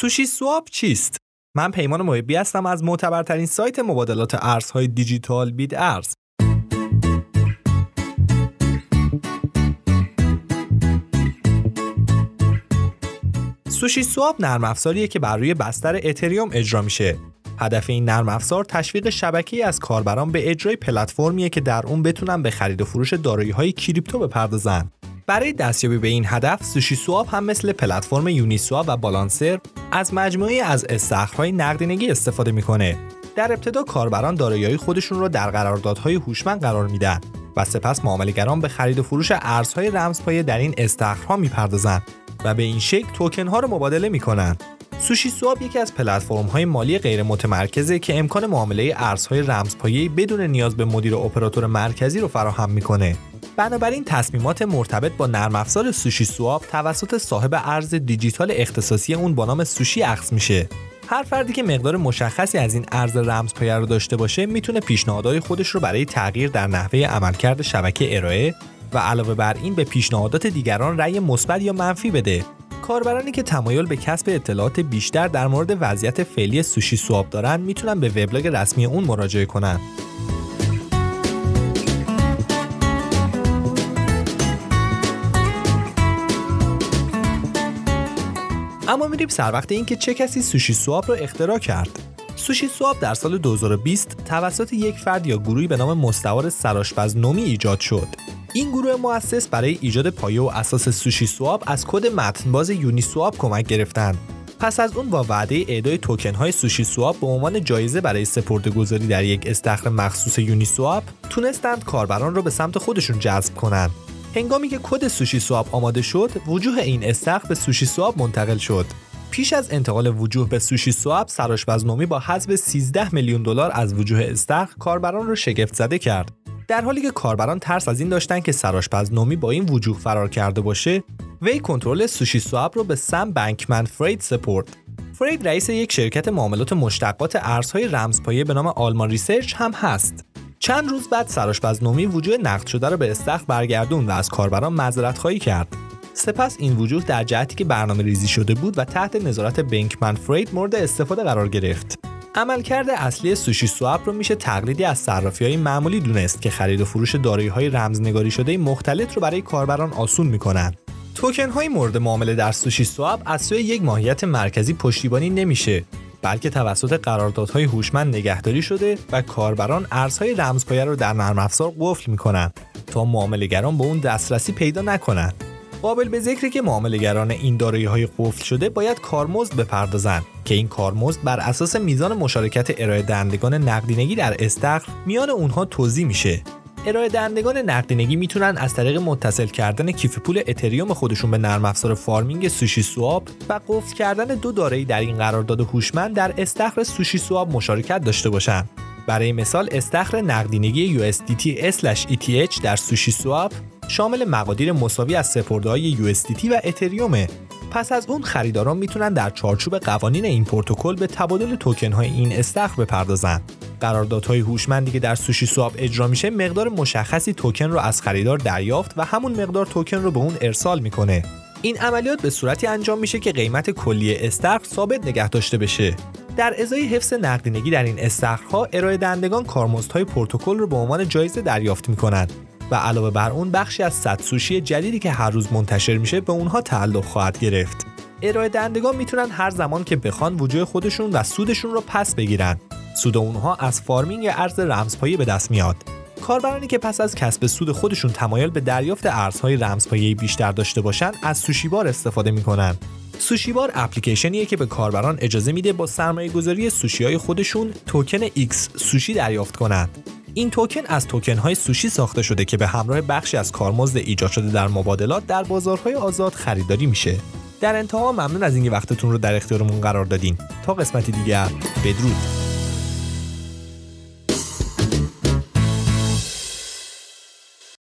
سوشی سواب چیست؟ من پیمان محبی هستم از معتبرترین سایت مبادلات ارزهای دیجیتال بید ارز. سوشی سواب نرم افزاریه که بر روی بستر اتریوم اجرا میشه. هدف این نرم افزار تشویق شبکه‌ای از کاربران به اجرای پلتفرمیه که در اون بتونن به خرید و فروش دارایی‌های کریپتو بپردازن. برای دستیابی به این هدف سوشی سواب هم مثل پلتفرم یونیسوا و بالانسر از مجموعی از استخرهای نقدینگی استفاده می‌کنه. در ابتدا کاربران دارایی خودشون رو در قراردادهای هوشمند قرار میدن و سپس معاملهگران به خرید و فروش ارزهای رمزپایه در این استخرها می‌پردازند و به این شکل توکن ها رو مبادله می‌کنن. سوشی سواب یکی از پلتفرم های مالی غیر متمرکزه که امکان معامله ارزهای رمزپایه بدون نیاز به مدیر اپراتور مرکزی رو فراهم می‌کنه. بنابراین تصمیمات مرتبط با نرم افزار سوشی سواب توسط صاحب ارز دیجیتال اختصاصی اون با نام سوشی اخذ میشه. هر فردی که مقدار مشخصی از این ارز رمزپایه رو داشته باشه می‌تونه پیشنهادهای خودش رو برای تغییر در نحوه عملکرد شبکه ارائه و علاوه بر این به پیشنهادات دیگران رأی مثبت یا منفی بده. کاربرانی که تمایل به کسب اطلاعات بیشتر در مورد وضعیت فعلی سوشی سواب دارن می‌تونن به وبلاگ رسمی اون مراجعه کنن. اما میریم سر وقت اینکه چه کسی سوشی سواب رو اختراع کرد. سوشی سواب در سال 2020 توسط یک فرد یا گروهی به نام مستوار سراشپز نومی ایجاد شد. این گروه مؤسس برای ایجاد پایه و اساس سوشی سواب از کد متنباز یونی سواب کمک گرفتند پس از اون با وعده اعدای توکن های سوشی سواب به عنوان جایزه برای سپرده گذاری در یک استخر مخصوص یونی سواب تونستند کاربران را به سمت خودشون جذب کنند هنگامی که کد SushiSwap آماده شد وجوه این استخر به SushiSwap منتقل شد. پیش از انتقال وجوه به SushiSwap سرآشپز نومی با حذف 13 میلیون دلار از وجوه استخر کاربران را شگفت زده کرد. در حالی که کاربران ترس از این داشتند که سرآشپز نومی با این وجوه فرار کرده باشه وی کنترل SushiSwap رو به سم بنکمن فرید سپرد. فرید رئیس یک شرکت معاملات مشتقات ارزهای رمزپایه به نام Alameda Research هم هست. چند روز بعد سراشپز نومی وجوه نقد شده را به استخر برگردون و از کاربران معذرت خواهی کرد. سپس این وجوه در جهتی که برنامه ریزی شده بود و تحت نظارت بنکمن فرید مورد استفاده قرار گرفت. عملکرد اصلی سوشی سواب رو میشه تقلیدی از صرافی های معمولی دونست که خرید و فروش دارایی های رمزنگاری شده مختلف رو برای کاربران آسون می‌کنن. توکن های مورد معامله در سوشی سواب از سوی یک ماهیت مرکزی پشتیبانی نمیشه بلکه توسط قراردادهای هوشمند نگهداری شده و کاربران ارزهای رمزپایه رو در نرم افزار قفل می‌کنند تا معاملهگران به اون دسترسی پیدا نکنند. قابل به ذکره که معاملهگران این دارایی های قفل شده باید کارمزد بپردازند که این کارمزد بر اساس میزان مشارکت ارائه دهندگان نقدینگی در استخر میان اونها توزیع میشه. ارائه دهندگان نقدینگی می‌تونن از طریق متصل کردن کیف پول اتریوم خودشون به نرم افزار farming SushiSwap و قفل کردن دو دارایی در این قرارداد هوشمند در استخر SushiSwap مشارکت داشته باشن. برای مثال استخر نقدینگی USDT ETH در سوشی سواب شامل مقادیر مساوی از سپرده‌های USDT و اتریومه پس از اون خریداران می‌تونن در چارچوب قوانین این پروتکل به تبادل توکن های این استخر بپردازن قراردادهای هوشمندی که در سوشی سواب اجرا میشه مقدار مشخصی توکن رو از خریدار دریافت و همون مقدار توکن رو به اون ارسال می‌کنه. این عملیات به صورتی انجام میشه که قیمت کلی استخر ثابت نگه داشته بشه. در ازای حفظ نقدینگی در این استخرها ارائه دهندگان کارمزدهای پروتکل رو به عنوان جایزه دریافت می‌کنند و علاوه بر اون بخشی از صد Sushi جدیدی که هر روز منتشر میشه به اونها تعلق خواهد گرفت. ارائه دهندگان می‌تونن هر زمان که بخوان وجوه خودشون و سودشون رو پس بگیرن. سود اونها از farming ارز رمزپایه به دست میاد کاربرانی که پس از کسب سود خودشون تمایل به دریافت ارزهای رمزپایه بیشتر داشته باشن از SushiBar استفاده می‌کنن سوشیبار اپلیکیشنیه که به کاربران اجازه میده با سرمایه گذاری سوشی های خودشون توکن X سوشی دریافت کنند. این توکن از توکن های سوشی ساخته شده که به همراه بخشی از کارمزد ایجاد شده در مبادلات در بازارهای آزاد خریداری میشه. در انتها ممنون از اینکه وقتتون رو در اختیارمون قرار دادین. تا قسمت دیگر بدرود.